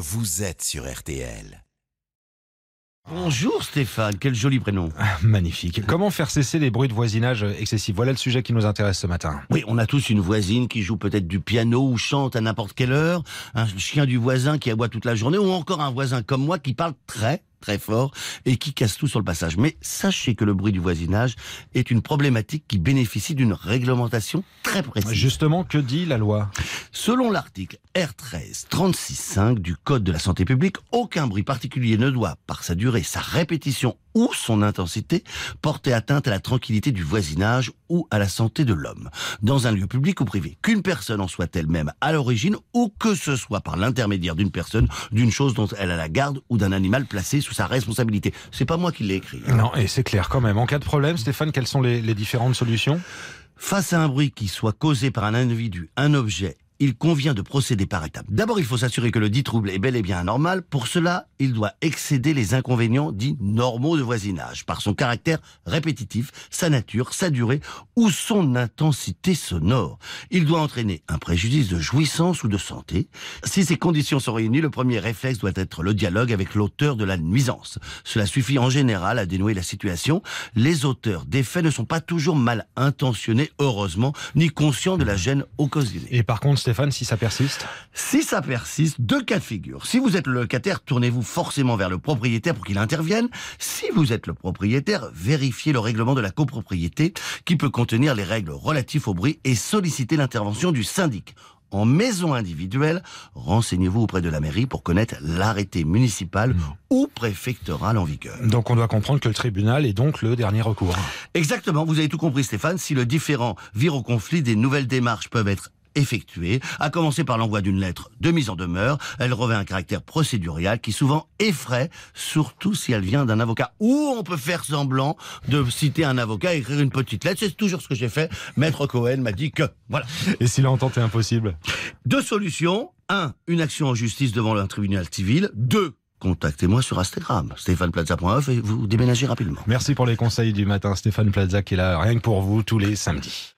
vous êtes sur RTL. Bonjour Stéphane, quel joli prénom. Magnifique. Comment faire cesser les bruits de voisinage excessifs? Voilà le sujet qui nous intéresse ce matin. Oui, on a tous une voisine qui joue peut-être du piano ou chante à n'importe quelle heure, un chien du voisin qui aboie toute la journée, ou encore un voisin comme moi qui parle très très fort et qui casse tout sur le passage. Mais sachez que le bruit du voisinage est une problématique qui bénéficie d'une réglementation très précise. Justement, que dit la loi? Selon l'article R13 36.5 du Code de la santé publique, aucun bruit particulier ne doit, par sa durée, sa répétition ou son intensité, porter atteinte à la tranquillité du voisinage ou à la santé de l'homme, dans un lieu public ou privé, qu'une personne en soit elle-même à l'origine ou que ce soit par l'intermédiaire d'une personne, d'une chose dont elle a la garde ou d'un animal placé sous sa responsabilité. C'est pas moi qui l'ai écrit. hein. Non, et c'est clair quand même. En cas de problème, Stéphane, quelles sont les, les différentes solutions? Face à un bruit qui soit causé par un individu, un objet, il convient de procéder par étapes. D'abord, il faut s'assurer que le dit trouble est bel et bien anormal. Pour cela, il doit excéder les inconvénients dits normaux de voisinage, par son caractère répétitif, sa nature, sa durée ou son intensité sonore. Il doit entraîner un préjudice de jouissance ou de santé. Si ces conditions sont réunies, le premier réflexe doit être le dialogue avec l'auteur de la nuisance. Cela suffit en général à dénouer la situation. Les auteurs des faits ne sont pas toujours mal intentionnés, heureusement, ni conscients de la gêne occasionnée. Et par contre, Stéphane, si ça persiste Si ça persiste, deux cas de figure. Si vous êtes le locataire, tournez-vous forcément vers le propriétaire pour qu'il intervienne. Si vous êtes le propriétaire, vérifiez le règlement de la copropriété qui peut contenir les règles relatives au bruit et sollicitez l'intervention du syndic. En maison individuelle, renseignez-vous auprès de la mairie pour connaître l'arrêté municipal ou préfectoral en vigueur. Donc on doit comprendre que le tribunal est donc le dernier recours. Exactement, vous avez tout compris Stéphane, si le différent vire au conflit, des nouvelles démarches peuvent être effectuées, à commencer par l'envoi d'une lettre de mise en demeure. Elle revêt un caractère procédurial qui souvent effraie, surtout si elle vient d'un avocat. Ou on peut faire semblant de citer un avocat et écrire une petite lettre. C'est toujours ce que j'ai fait. Maître Cohen m'a dit que. Voilà. Et si l'entente est impossible? Deux solutions. Un, une action en justice devant un tribunal civil. Deux, contactez-moi sur Instagram, stéphaneplaza.off et vous déménagez rapidement. Merci pour les conseils du matin, Stéphane Plaza qui est là rien que pour vous tous les samedis.